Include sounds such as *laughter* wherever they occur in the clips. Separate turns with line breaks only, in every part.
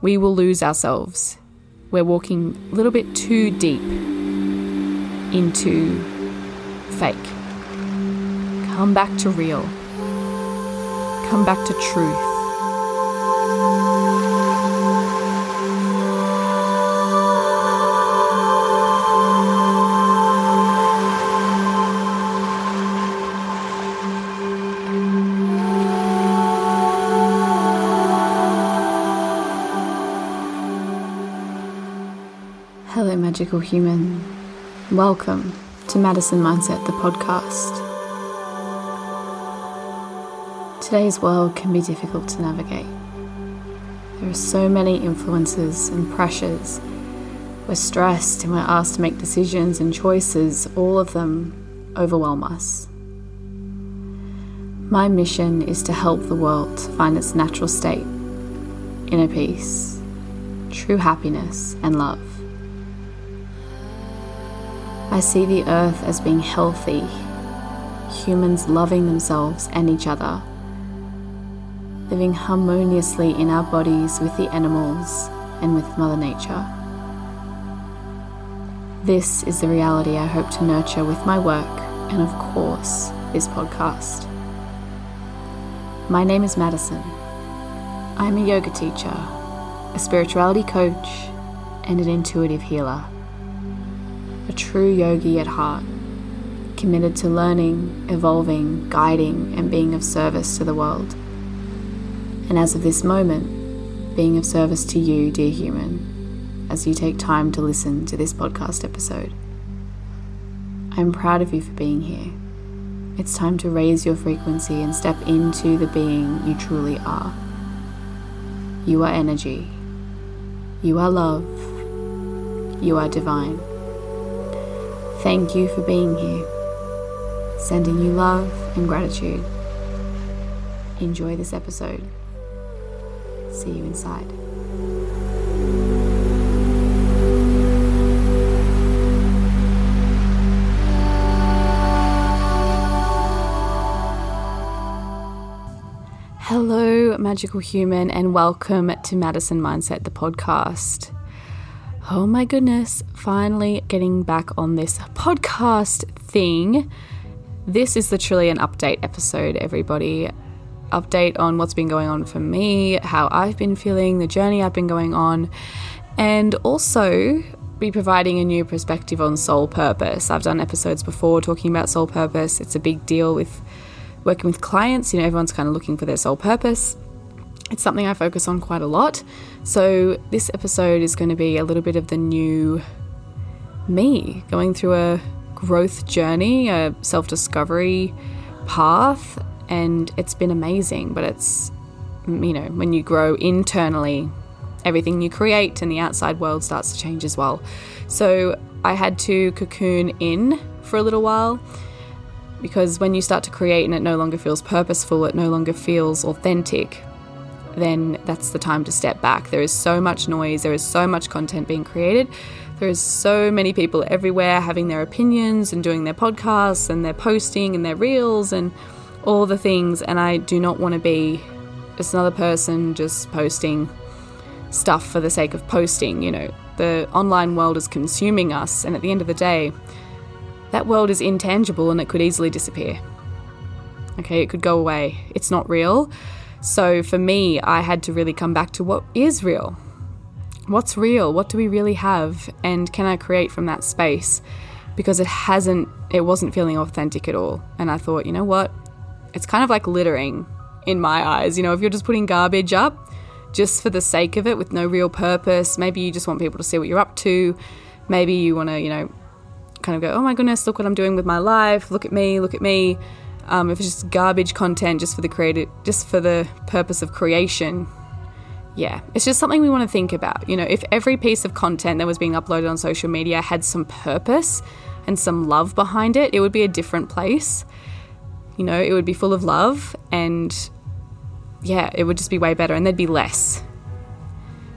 we will lose ourselves. We're walking a little bit too deep into fake. Come back to real. Come back to truth. Human. Welcome to Madison Mindset, the podcast. Today's world can be difficult to navigate. There are so many influences and pressures. We're stressed and we're asked to make decisions and choices, all of them overwhelm us. My mission is to help the world find its natural state, inner peace, true happiness, and love. I see the earth as being healthy, humans loving themselves and each other, living harmoniously in our bodies with the animals and with Mother Nature. This is the reality I hope to nurture with my work and, of course, this podcast. My name is Madison. I'm a yoga teacher, a spirituality coach, and an intuitive healer true yogi at heart, committed to learning, evolving, guiding, and being of service to the world. And as of this moment, being of service to you, dear human, as you take time to listen to this podcast episode. I'm proud of you for being here. It's time to raise your frequency and step into the being you truly are. You are energy. You are love. You are divine. Thank you for being here. Sending you love and gratitude. Enjoy this episode. See you inside. Hello, magical human, and welcome to Madison Mindset, the podcast. Oh my goodness, finally getting back on this podcast thing. This is literally an update episode, everybody. Update on what's been going on for me, how I've been feeling, the journey I've been going on, and also be providing a new perspective on soul purpose. I've done episodes before talking about soul purpose. It's a big deal with working with clients. You know, everyone's kind of looking for their soul purpose. It's something I focus on quite a lot. So, this episode is going to be a little bit of the new me going through a growth journey, a self discovery path, and it's been amazing. But it's, you know, when you grow internally, everything you create and the outside world starts to change as well. So, I had to cocoon in for a little while because when you start to create and it no longer feels purposeful, it no longer feels authentic, then that's the time to step back. There is so much noise, there is so much content being created. There is so many people everywhere having their opinions and doing their podcasts and their posting and their reels and all the things. And I do not want to be just another person just posting stuff for the sake of posting. You know, the online world is consuming us, and at the end of the day, that world is intangible and it could easily disappear. Okay, it could go away. It's not real. So for me, I had to really come back to what is real. What's real? What do we really have? And can I create from that space? Because it hasn't, it wasn't feeling authentic at all. And I thought, you know what? It's kind of like littering in my eyes. You know, if you're just putting garbage up just for the sake of it with no real purpose, maybe you just want people to see what you're up to. Maybe you want to, you know, kind of go, oh my goodness, look what I'm doing with my life. Look at me, look at me. Um, if it's just garbage content just for the creative, just for the purpose of creation, yeah, it's just something we want to think about. You know, if every piece of content that was being uploaded on social media had some purpose and some love behind it, it would be a different place. You know, it would be full of love and yeah, it would just be way better and there'd be less.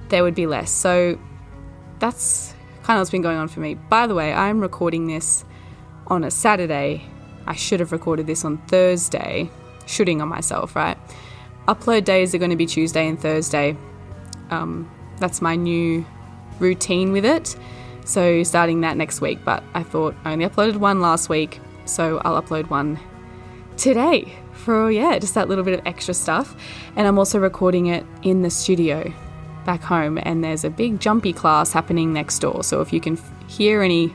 There would be less. So that's kind of what's been going on for me. By the way, I'm recording this on a Saturday I should have recorded this on Thursday, shooting on myself, right? Upload days are going to be Tuesday and Thursday. Um, That's my new routine with it. So starting that next week, but I thought I only uploaded one last week, so I'll upload one today for yeah, just that little bit of extra stuff. And I'm also recording it in the studio back home and there's a big jumpy class happening next door. So if you can hear any,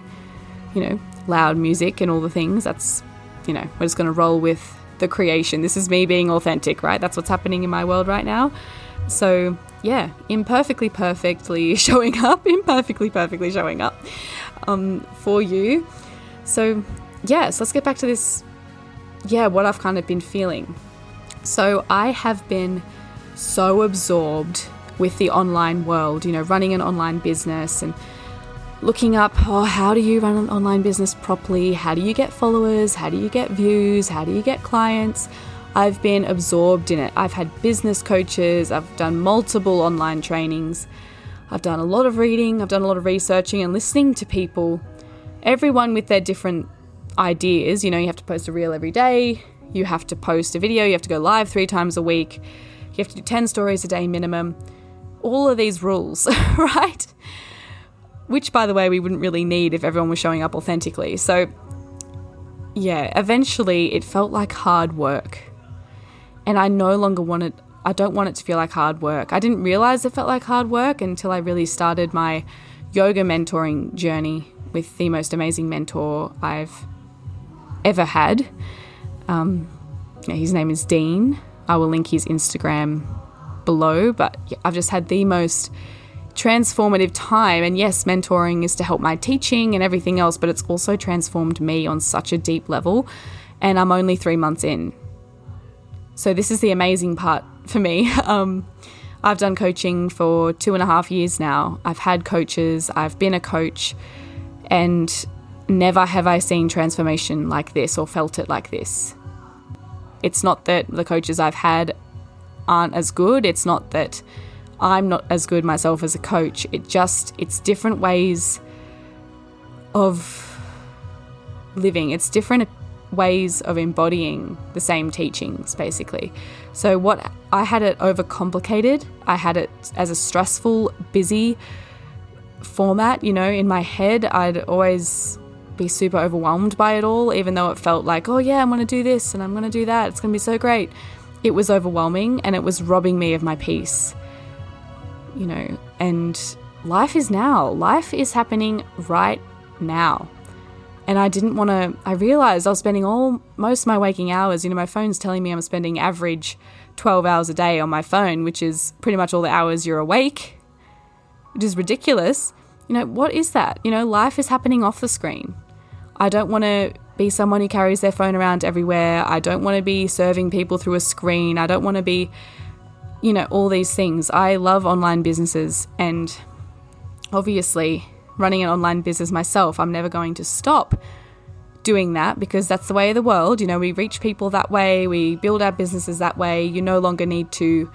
you know, loud music and all the things, that's you know, we're just going to roll with the creation. This is me being authentic, right? That's what's happening in my world right now. So, yeah, imperfectly perfectly *laughs* showing up, imperfectly perfectly showing up um, for you. So, yes, let's get back to this. Yeah, what I've kind of been feeling. So, I have been so absorbed with the online world, you know, running an online business and looking up oh, how do you run an online business properly? How do you get followers? How do you get views? How do you get clients? I've been absorbed in it. I've had business coaches, I've done multiple online trainings, I've done a lot of reading, I've done a lot of researching and listening to people, everyone with their different ideas. You know, you have to post a reel every day, you have to post a video, you have to go live three times a week, you have to do 10 stories a day minimum. All of these rules, *laughs* right? Which, by the way, we wouldn't really need if everyone was showing up authentically. So, yeah, eventually it felt like hard work and I no longer wanted I don't want it to feel like hard work. I didn't realize it felt like hard work until I really started my yoga mentoring journey with the most amazing mentor I've ever had. Um, his name is Dean. I will link his Instagram below, but I've just had the most transformative time. And yes, mentoring is to help my teaching and everything else, but it's also transformed me on such a deep level. And I'm only three months in. So, this is the amazing part for me. *laughs* Um, I've done coaching for two and a half years now. I've had coaches, I've been a coach, and never have I seen transformation like this or felt it like this. It's not that the coaches I've had aren't as good, it's not that I'm not as good myself as a coach. It just, it's different ways of living, it's different ways of embodying the same teachings, basically. So, what I had it overcomplicated, I had it as a stressful, busy format. You know, in my head, I'd always be super overwhelmed by it all, even though it felt like, oh, yeah, I'm going to do this and I'm going to do that. It's going to be so great. It was overwhelming and it was robbing me of my peace. You know, and life is now. Life is happening right now and I didn't want to. I realized I was spending all most of my waking hours. You know, my phone's telling me I'm spending average 12 hours a day on my phone, which is pretty much all the hours you're awake, which is ridiculous. You know, what is that? You know, life is happening off the screen. I don't want to be someone who carries their phone around everywhere. I don't want to be serving people through a screen. I don't want to be, you know, all these things. I love online businesses and obviously running an online business myself. I'm never going to stop doing that because that's the way of the world. You know, we reach people that way, we build our businesses that way. You no longer need to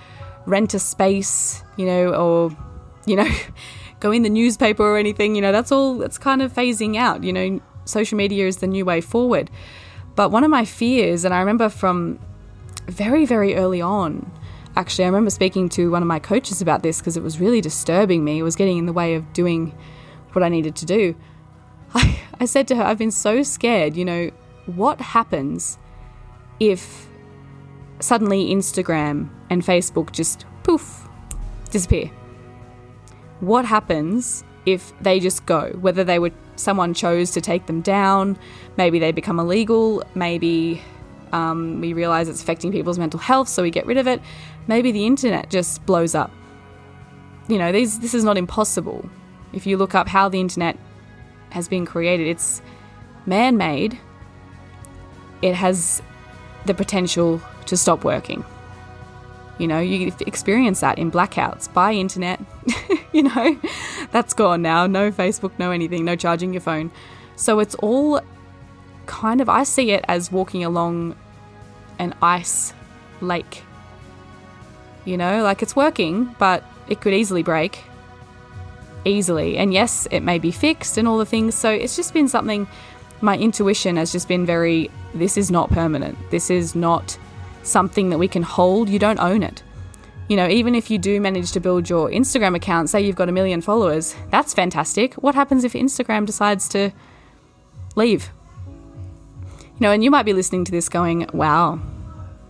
rent a space, you know, or, you know, *laughs* go in the newspaper or anything. You know, that's all, that's kind of phasing out. You know, social media is the new way forward. But one of my fears, and I remember from very, very early on, actually, I remember speaking to one of my coaches about this because it was really disturbing me. It was getting in the way of doing what I needed to do. *laughs* I, I said to her, I've been so scared, you know, what happens if suddenly Instagram and Facebook just poof, disappear? What happens if they just go? Whether they were someone chose to take them down, maybe they become illegal, maybe um, we realize it's affecting people's mental health, so we get rid of it. Maybe the internet just blows up. You know, these, this is not impossible. If you look up how the internet has been created, it's man made. It has the potential to stop working. You know, you experience that in blackouts by internet. *laughs* you know, that's gone now. No Facebook, no anything, no charging your phone. So it's all kind of, I see it as walking along an ice lake. You know, like it's working, but it could easily break easily. And yes, it may be fixed and all the things. So it's just been something, my intuition has just been very, this is not permanent. This is not something that we can hold. You don't own it. You know, even if you do manage to build your Instagram account, say you've got a million followers, that's fantastic. What happens if Instagram decides to leave? You know, and you might be listening to this going, wow,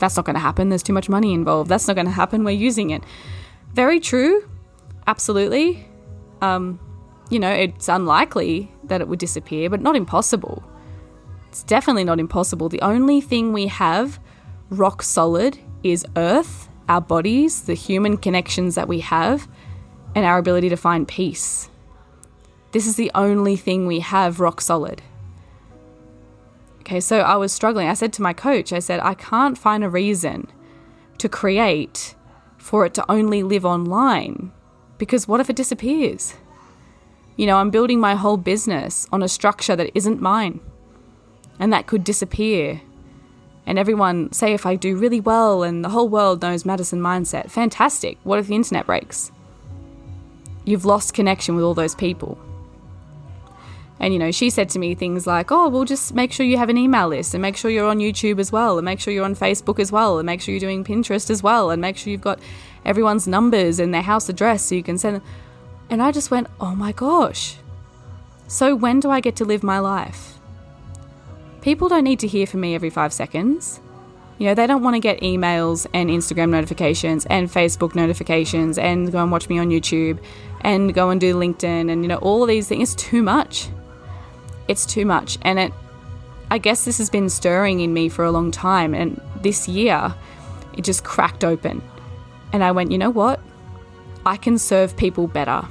that's not going to happen. There's too much money involved. That's not going to happen. We're using it. Very true. Absolutely. Um, you know, it's unlikely that it would disappear, but not impossible. It's definitely not impossible. The only thing we have rock solid is Earth, our bodies, the human connections that we have, and our ability to find peace. This is the only thing we have rock solid. Okay, so I was struggling. I said to my coach, I said, I can't find a reason to create for it to only live online because what if it disappears? You know, I'm building my whole business on a structure that isn't mine and that could disappear. And everyone, say if I do really well and the whole world knows Madison Mindset, fantastic. What if the internet breaks? You've lost connection with all those people. And, you know, she said to me things like, oh, well, just make sure you have an email list and make sure you're on YouTube as well and make sure you're on Facebook as well and make sure you're doing Pinterest as well and make sure you've got everyone's numbers and their house address so you can send them. And I just went, oh my gosh. So when do I get to live my life? People don't need to hear from me every five seconds. You know, they don't want to get emails and Instagram notifications and Facebook notifications and go and watch me on YouTube and go and do LinkedIn and, you know, all of these things. It's too much it's too much. And it, I guess this has been stirring in me for a long time. And this year, it just cracked open. And I went, you know what? I can serve people better.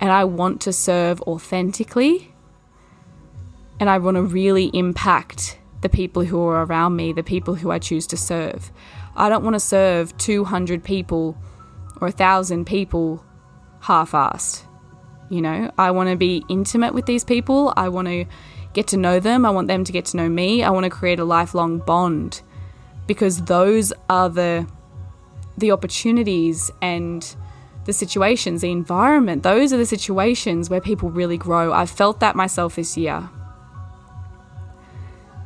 And I want to serve authentically. And I want to really impact the people who are around me, the people who I choose to serve. I don't want to serve 200 people or 1,000 people half assed. You know, I want to be intimate with these people. I want to get to know them. I want them to get to know me. I want to create a lifelong bond because those are the the opportunities and the situations, the environment. Those are the situations where people really grow. I've felt that myself this year.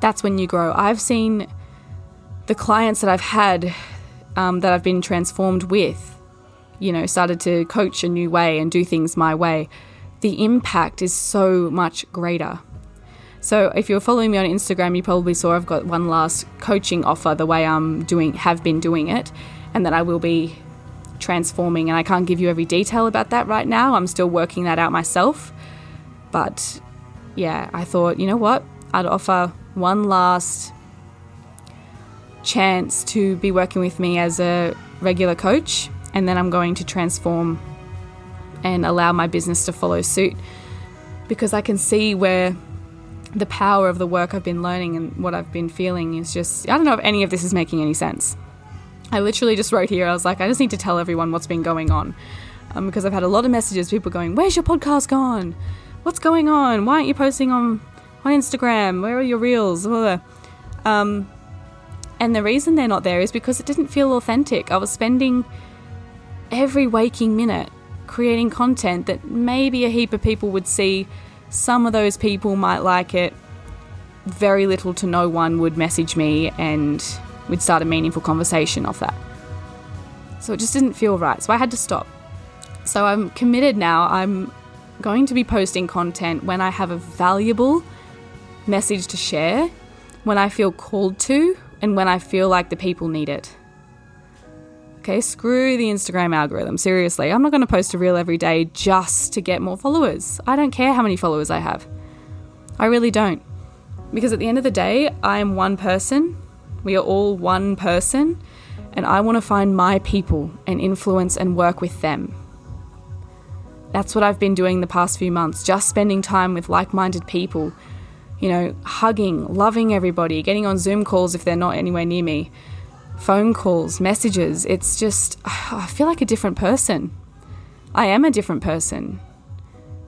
That's when you grow. I've seen the clients that I've had um, that I've been transformed with you know, started to coach a new way and do things my way, the impact is so much greater. So if you're following me on Instagram, you probably saw I've got one last coaching offer the way I'm doing have been doing it and that I will be transforming and I can't give you every detail about that right now. I'm still working that out myself. But yeah, I thought, you know what? I'd offer one last chance to be working with me as a regular coach and then I'm going to transform and allow my business to follow suit because I can see where the power of the work I've been learning and what I've been feeling is just I don't know if any of this is making any sense. I literally just wrote here, I was like, I just need to tell everyone what's been going on. Um, because I've had a lot of messages, people going, Where's your podcast gone? What's going on? Why aren't you posting on, on Instagram? Where are your reels? Um, and the reason they're not there is because it didn't feel authentic. I was spending every waking minute creating content that maybe a heap of people would see. Some of those people might like it. Very little to no one would message me and we'd start a meaningful conversation off that. So it just didn't feel right. So I had to stop. So I'm committed now. I'm going to be posting content when I have a valuable message to share, when I feel called to, and when I feel like the people need it. Okay, screw the Instagram algorithm. Seriously, I'm not going to post a reel every day just to get more followers. I don't care how many followers I have. I really don't. Because at the end of the day, I am one person. We are all one person. And I want to find my people and influence and work with them. That's what I've been doing the past few months, just spending time with like minded people. You know, hugging, loving everybody, getting on Zoom calls if they're not anywhere near me phone calls, messages. It's just, *sighs* I feel like a different person. I am a different person.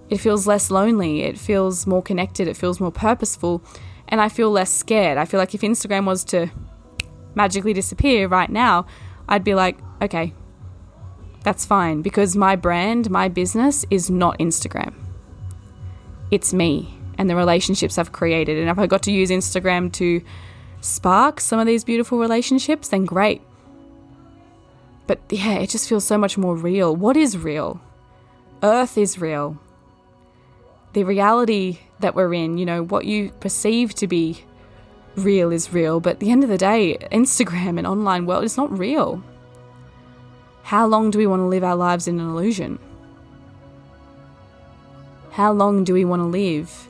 It feels less lonely. It feels more connected. It feels more purposeful. And I feel less scared. I feel like if Instagram was to magically disappear right now, I'd be like, okay, that's fine because my brand, my business is not Instagram. It's me and the relationships I've created. And if I got to use Instagram to spark some of these beautiful relationships, then great. But yeah, it just feels so much more real. What is real? Earth is real. The reality that we're in, you know, what you perceive to be real is real, but at the end of the day, Instagram and online world is not real. How long do we want to live our lives in an illusion? How long do we want to live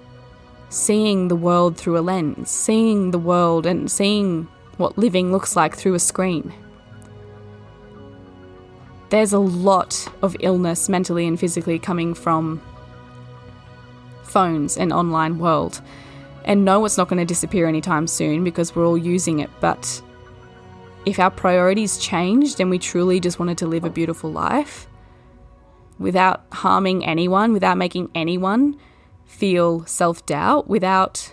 seeing the world through a lens, seeing the world and seeing what living looks like through a screen? There's a lot of illness mentally and physically coming from phones and online world. And no, it's not going to disappear anytime soon because we're all using it. But if our priorities changed and we truly just wanted to live a beautiful life without harming anyone, without making anyone feel self doubt, without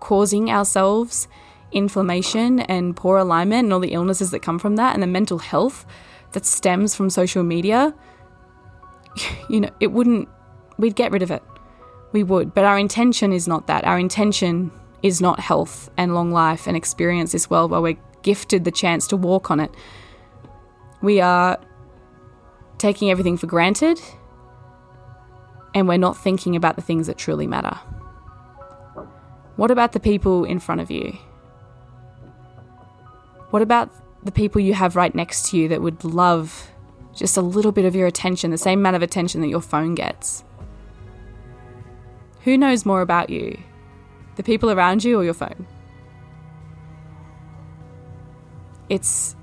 causing ourselves inflammation and poor alignment and all the illnesses that come from that and the mental health that stems from social media, *laughs* you know, it wouldn't, we'd get rid of it we would. But our intention is not that. Our intention is not health and long life and experience this world where we're gifted the chance to walk on it. We are taking everything for granted and we're not thinking about the things that truly matter. What about the people in front of you? What about the people you have right next to you that would love just a little bit of your attention, the same amount of attention that your phone gets? Who knows more about you? The people around you or your phone? It's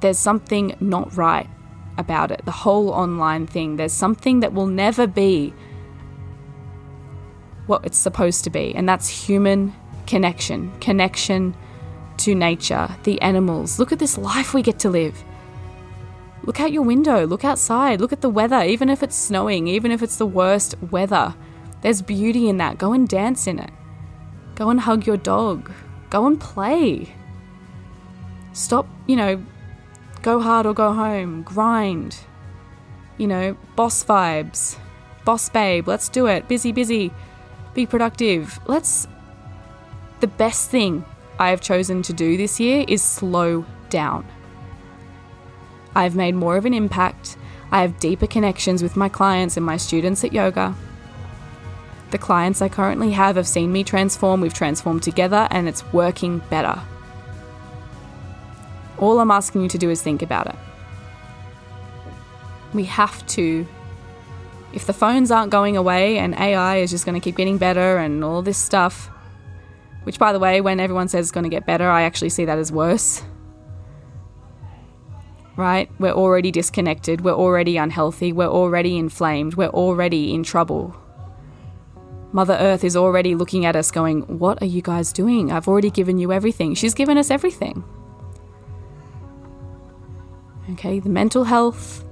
there's something not right about it. The whole online thing. There's something that will never be what it's supposed to be, and that's human connection, connection to nature, the animals. Look at this life we get to live. Look out your window, look outside, look at the weather, even if it's snowing, even if it's the worst weather. There's beauty in that. Go and dance in it. Go and hug your dog. Go and play. Stop, you know, go hard or go home. Grind. You know, boss vibes. Boss babe, let's do it. Busy, busy. Be productive. Let's. The best thing I have chosen to do this year is slow down. I've made more of an impact. I have deeper connections with my clients and my students at yoga. The clients I currently have have seen me transform, we've transformed together, and it's working better. All I'm asking you to do is think about it. We have to, if the phones aren't going away and AI is just going to keep getting better and all this stuff, which by the way, when everyone says it's going to get better, I actually see that as worse. Right? We're already disconnected, we're already unhealthy, we're already inflamed, we're already in trouble. Mother Earth is already looking at us, going, What are you guys doing? I've already given you everything. She's given us everything. Okay, the mental health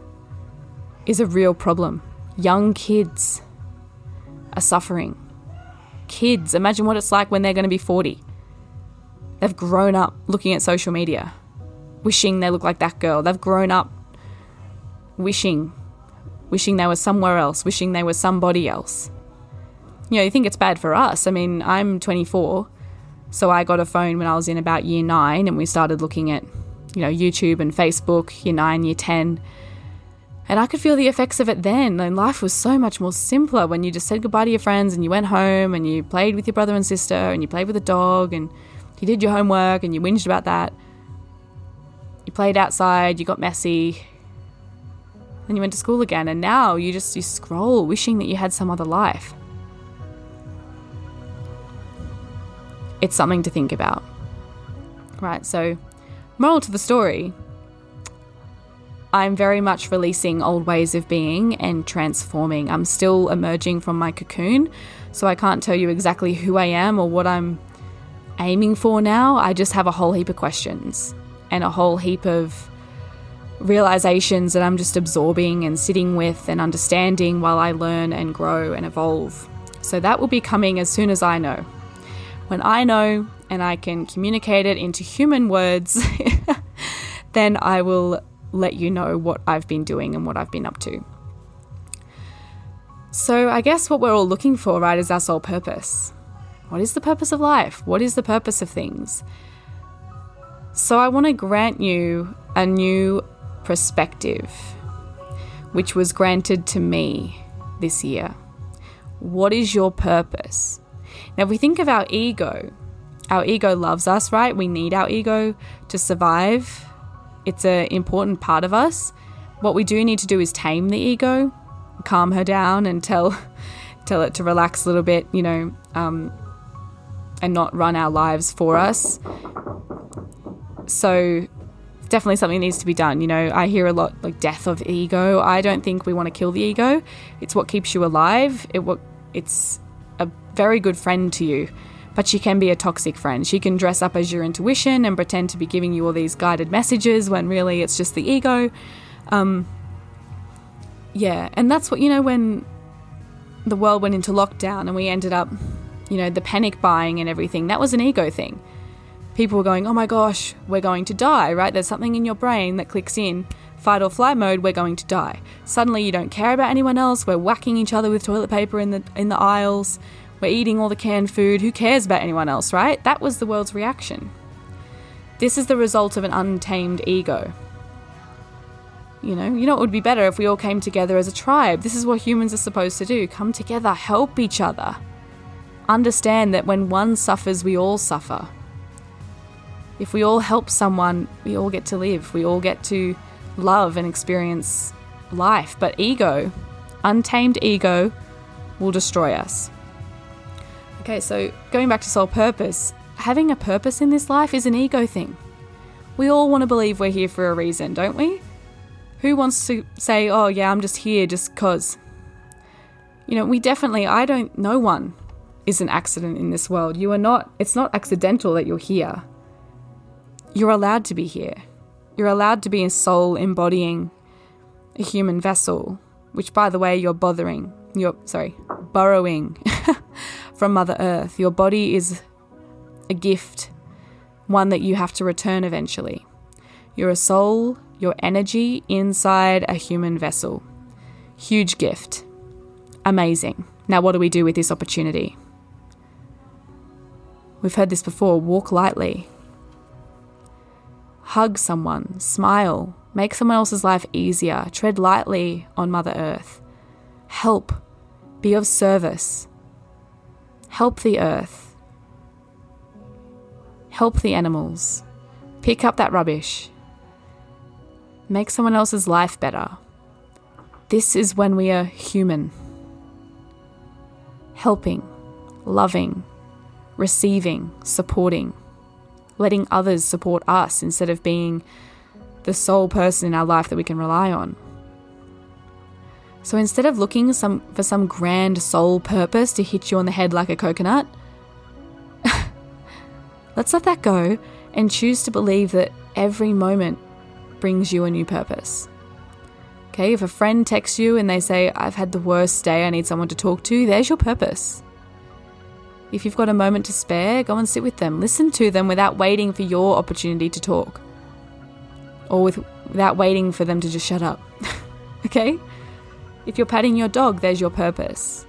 is a real problem. Young kids are suffering. Kids, imagine what it's like when they're going to be 40. They've grown up looking at social media, wishing they look like that girl. They've grown up wishing, wishing they were somewhere else, wishing they were somebody else you know, you think it's bad for us. I mean, I'm 24, so I got a phone when I was in about year nine, and we started looking at, you know, YouTube and Facebook, year nine, year 10. And I could feel the effects of it then. And life was so much more simpler when you just said goodbye to your friends and you went home and you played with your brother and sister and you played with a dog and you did your homework and you whinged about that. You played outside, you got messy, then you went to school again. And now you just you scroll wishing that you had some other life. it's something to think about. Right, so, moral to the story I'm very much releasing old ways of being and transforming. I'm still emerging from my cocoon, so I can't tell you exactly who I am or what I'm aiming for now. I just have a whole heap of questions and a whole heap of realizations that I'm just absorbing and sitting with and understanding while I learn and grow and evolve. So that will be coming as soon as I know. When I know and I can communicate it into human words, *laughs* then I will let you know what I've been doing and what I've been up to. So, I guess what we're all looking for, right, is our sole purpose. What is the purpose of life? What is the purpose of things? So, I want to grant you a new perspective, which was granted to me this year. What is your purpose? Now, if we think of our ego, our ego loves us, right? We need our ego to survive. It's an important part of us. What we do need to do is tame the ego, calm her down, and tell *laughs* tell it to relax a little bit, you know, um, and not run our lives for us. So definitely something needs to be done. You know, I hear a lot like death of ego. I don't think we want to kill the ego. It's what keeps you alive. It what it's a very good friend to you but she can be a toxic friend. She can dress up as your intuition and pretend to be giving you all these guided messages when really it's just the ego. Um, yeah, and that's what, you know, when the world went into lockdown and we ended up, you know, the panic buying and everything, that was an ego thing. People were going, oh my gosh, we're going to die, right? There's something in your brain that clicks in fight or flight mode, we're going to die. Suddenly you don't care about anyone else, we're whacking each other with toilet paper in the in the aisles. We're eating all the canned food. Who cares about anyone else, right? That was the world's reaction. This is the result of an untamed ego. You know, you know it would be better if we all came together as a tribe. This is what humans are supposed to do. Come together, help each other. Understand that when one suffers, we all suffer. If we all help someone, we all get to live. We all get to love and experience life. But ego, untamed ego, will destroy us. Okay, so going back to soul purpose, having a purpose in this life is an ego thing. We all want to believe we're here for a reason, don't we? Who wants to say, oh, yeah, I'm just here just because? You know, we definitely, I don't, no one is an accident in this world. You are not, it's not accidental that you're here. You're allowed to be here. You're allowed to be a soul embodying a human vessel, which, by the way, you're bothering, you're, sorry, borrowing *laughs* from Mother Earth. Your body is a gift, one that you have to return eventually. You're a soul, your energy inside a human vessel. Huge gift. Amazing. Now, what do we do with this opportunity? We've heard this before walk lightly, hug someone, smile, make someone else's life easier, tread lightly on Mother Earth, help, be of service, Help the earth. Help the animals. Pick up that rubbish. Make someone else's life better. This is when we are human. Helping, loving, receiving, supporting, letting others support us instead of being the sole person in our life that we can rely on. So instead of looking some, for some grand soul purpose to hit you on the head like a coconut, *laughs* let's let that go and choose to believe that every moment brings you a new purpose. Okay, if a friend texts you and they say, I've had the worst day, I need someone to talk to, there's your purpose. If you've got a moment to spare, go and sit with them. Listen to them without waiting for your opportunity to talk. Or with, without waiting for them to just shut up. *laughs* okay? If you're patting your dog, there's your purpose.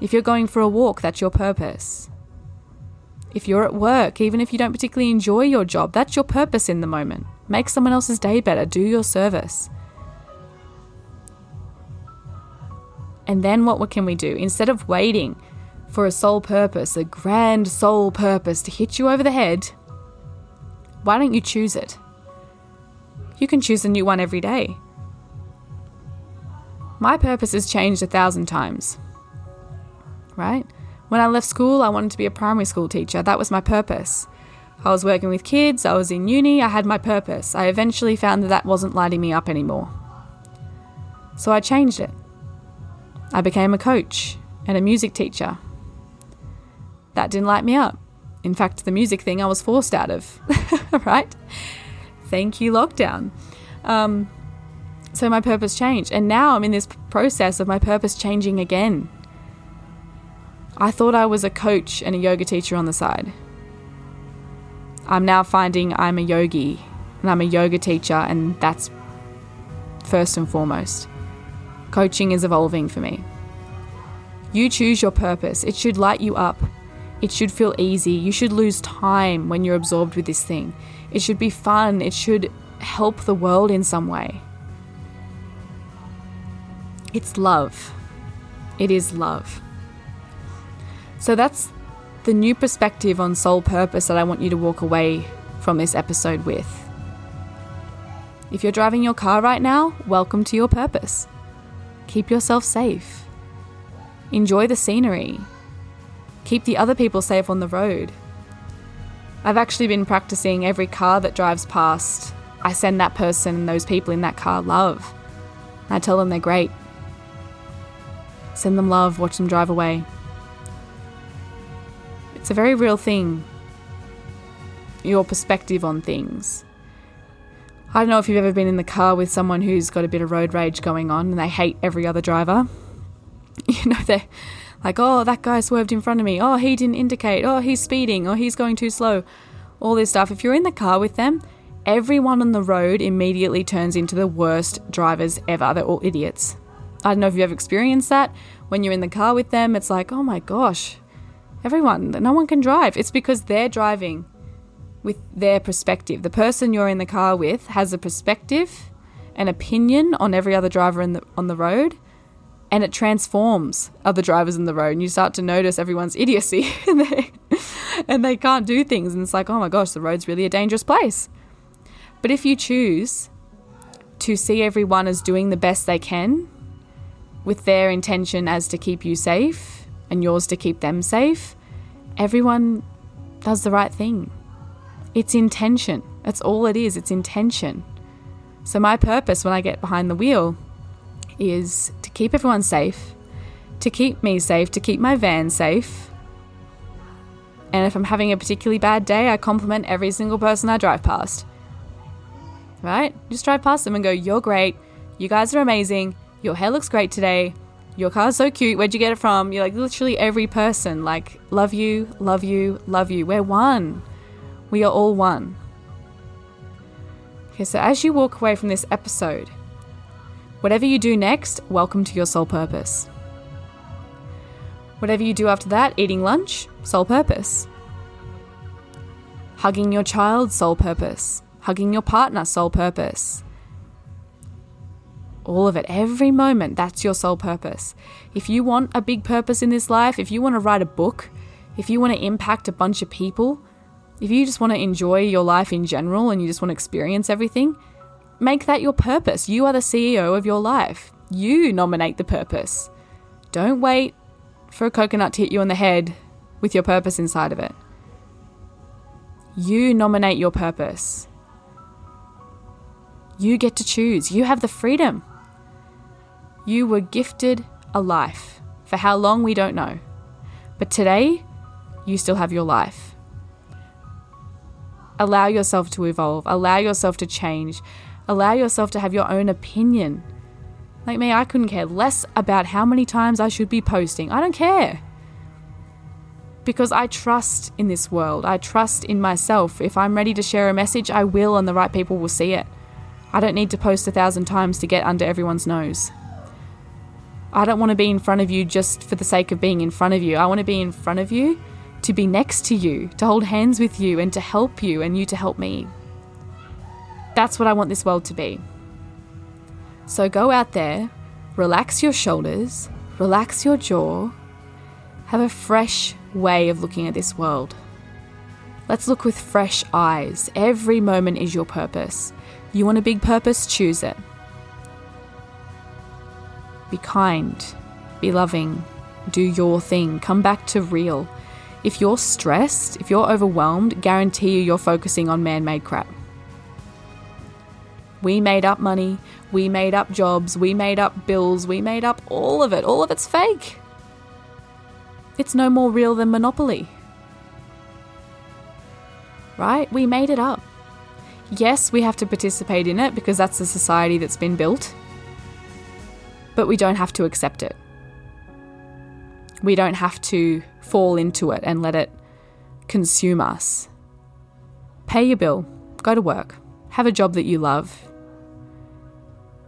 If you're going for a walk, that's your purpose. If you're at work, even if you don't particularly enjoy your job, that's your purpose in the moment. Make someone else's day better, do your service. And then what can we do? Instead of waiting for a soul purpose, a grand soul purpose to hit you over the head, why don't you choose it? You can choose a new one every day. My purpose has changed a thousand times. Right? When I left school, I wanted to be a primary school teacher. That was my purpose. I was working with kids, I was in uni, I had my purpose. I eventually found that that wasn't lighting me up anymore. So I changed it. I became a coach and a music teacher. That didn't light me up. In fact, the music thing I was forced out of, *laughs* right? Thank you, lockdown. Um, so my purpose changed. And now I'm in this process of my purpose changing again. I thought I was a coach and a yoga teacher on the side. I'm now finding I'm a yogi and I'm a yoga teacher, and that's first and foremost. Coaching is evolving for me. You choose your purpose, it should light you up. It should feel easy. You should lose time when you're absorbed with this thing. It should be fun. It should help the world in some way. It's love. It is love. So that's the new perspective on soul purpose that I want you to walk away from this episode with. If you're driving your car right now, welcome to your purpose. Keep yourself safe. Enjoy the scenery. Keep the other people safe on the road. I've actually been practicing every car that drives past. I send that person and those people in that car love. I tell them they're great. Send them love, watch them drive away. It's a very real thing. Your perspective on things. I don't know if you've ever been in the car with someone who's got a bit of road rage going on and they hate every other driver. *laughs* You know, they're like, oh, that guy swerved in front of me. Oh, he didn't indicate. Oh, he's speeding. Oh, he's going too slow. All this stuff. If you're in the car with them, everyone on the road immediately turns into the worst drivers ever. They're all idiots. I don't know if you've ever experienced that. When you're in the car with them, it's like, oh my gosh, everyone, no one can drive. It's because they're driving with their perspective. The person you're in the car with has a perspective, an opinion on every other driver in the, on the road, and it transforms other drivers in the road. And you start to notice everyone's *laughs* idiocy and, they, and they can't do things. And it's like, oh my gosh, the road's really a dangerous place. But if you choose to see everyone as doing the best they can with their intention as to keep you safe and yours to keep them safe, everyone does the right thing. It's intention. That's all it is. It's intention. So, my purpose when I get behind the wheel is to keep everyone safe, to keep me safe, to keep my van safe. And if I'm having a particularly bad day, I compliment every single person I drive past. Right? Just drive past them and go, You're great. You guys are amazing. Your hair looks great today. Your car's so cute. Where'd you get it from? You're like literally every person. Like, love you, love you, love you. We're one. We are all one. Okay, so as you walk away from this episode, whatever you do next, welcome to your soul purpose. Whatever you do after that, eating lunch, soul purpose. Hugging your child, soul purpose. Hugging your partner, soul purpose. All of it, every moment, that's your sole purpose. If you want a big purpose in this life, if you want to write a book, if you want to impact a bunch of people, if you just want to enjoy your life in general and you just want to experience everything, make that your purpose. You are the CEO of your life. You nominate the purpose. Don't wait for a coconut to hit you on the head with your purpose inside of it. You nominate your purpose. You get to choose. You have the freedom. You were gifted a life. For how long, we don't know. But today, you still have your life allow yourself to evolve, allow yourself to change, allow yourself to have your own opinion. Like me, I couldn't care less about how many times I should be posting. I don't care. Because I trust in this world. I trust in myself. If I'm ready to share a message, I will, and the right people will see it. I don't need to post a thousand times to get under everyone's nose. I don't want to be in front of you just for the sake of being in front of you. I want to be in front of you to be next to you, to hold hands with you, and to help you, and you to help me. That's what I want this world to be. So go out there, relax your shoulders, relax your jaw, have a fresh way of looking at this world. Let's look with fresh eyes. Every moment is your purpose. You want a big purpose? Choose it. Be kind, be loving, do your thing, come back to real. If you're stressed, if you're overwhelmed, guarantee you you're focusing on man made crap. We made up money, we made up jobs, we made up bills, we made up all of it. All of it's fake. It's no more real than Monopoly. Right? We made it up. Yes, we have to participate in it because that's the society that's been built, but we don't have to accept it. We don't have to fall into it and let it consume us. Pay your bill, go to work, have a job that you love,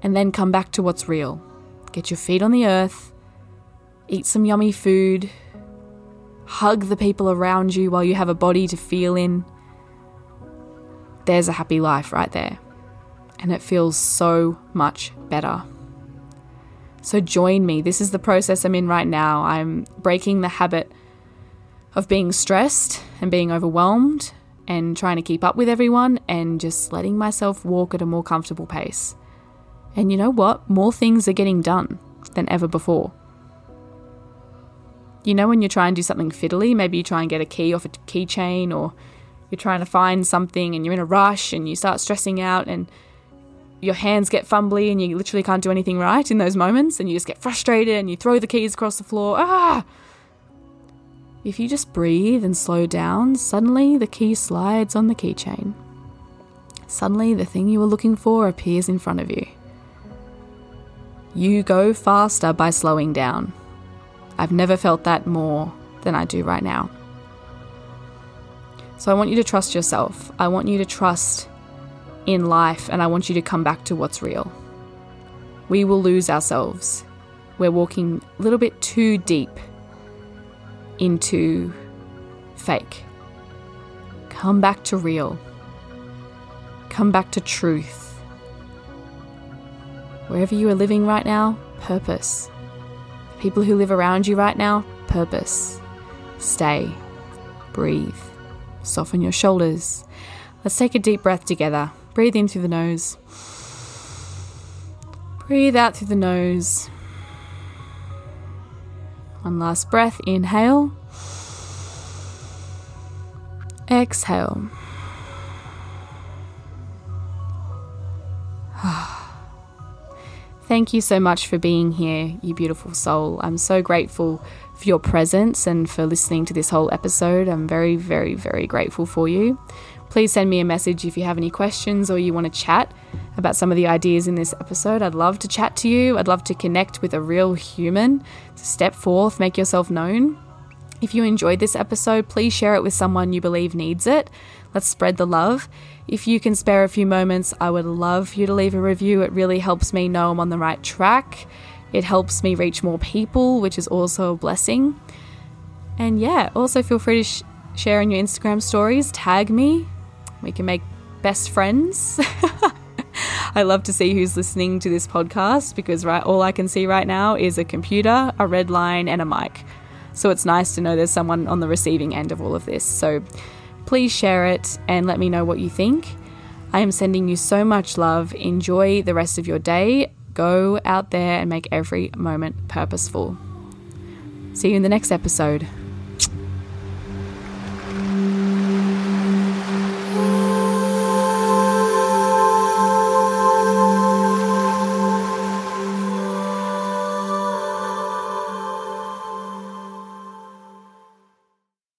and then come back to what's real. Get your feet on the earth, eat some yummy food, hug the people around you while you have a body to feel in. There's a happy life right there. and it feels so much better. So join me. This is the process I'm in right now. I'm breaking the habit of being stressed and being overwhelmed and trying to keep up with everyone and just letting myself walk at a more comfortable pace. And you know what? More things are getting done than ever before. You know, when you try and do something fiddly, maybe you try and get a key off a keychain or you're trying to find something and you're in a rush and you start stressing out and your hands get fumbly and you literally can't do anything right in those moments and you just get frustrated and you throw the keys across the floor. Ah! If you just breathe and slow down, suddenly the key slides on the keychain. Suddenly the thing you were looking for appears in front of you. You go faster by slowing down. I've never felt that more than I do right now. So I want you to trust yourself. I want you to trust in life, and I want you to come back to what's real. We will lose ourselves. We're walking a little bit too deep into fake. Come back to real. Come back to truth. Wherever you are living right now, purpose. The people who live around you right now, purpose. Stay. Breathe. Soften your shoulders. Let's take a deep breath together. Breathe in through the nose. Breathe out through the nose. One last breath. Inhale. Exhale. *sighs* Thank you so much for being here, you beautiful soul. I'm so grateful for your presence and for listening to this whole episode. I'm very, very, very grateful for you. Please send me a message if you have any questions or you want to chat about some of the ideas in this episode. I'd love to chat to you. I'd love to connect with a real human. step forth, make yourself known. If you enjoyed this episode, please share it with someone you believe needs it. Let's spread the love. If you can spare a few moments, I would love you to leave a review. It really helps me know I'm on the right track. It helps me reach more people, which is also a blessing. And yeah, also feel free to sh- share in your Instagram stories, tag me, we can make best friends. *laughs* I love to see who's listening to this podcast because right all I can see right now is a computer, a red line and a mic. So it's nice to know there's someone on the receiving end of all of this. So please share it and let me know what you think. I am sending you so much love. Enjoy the rest of your day. Go out there and make every moment purposeful. See you in the next episode.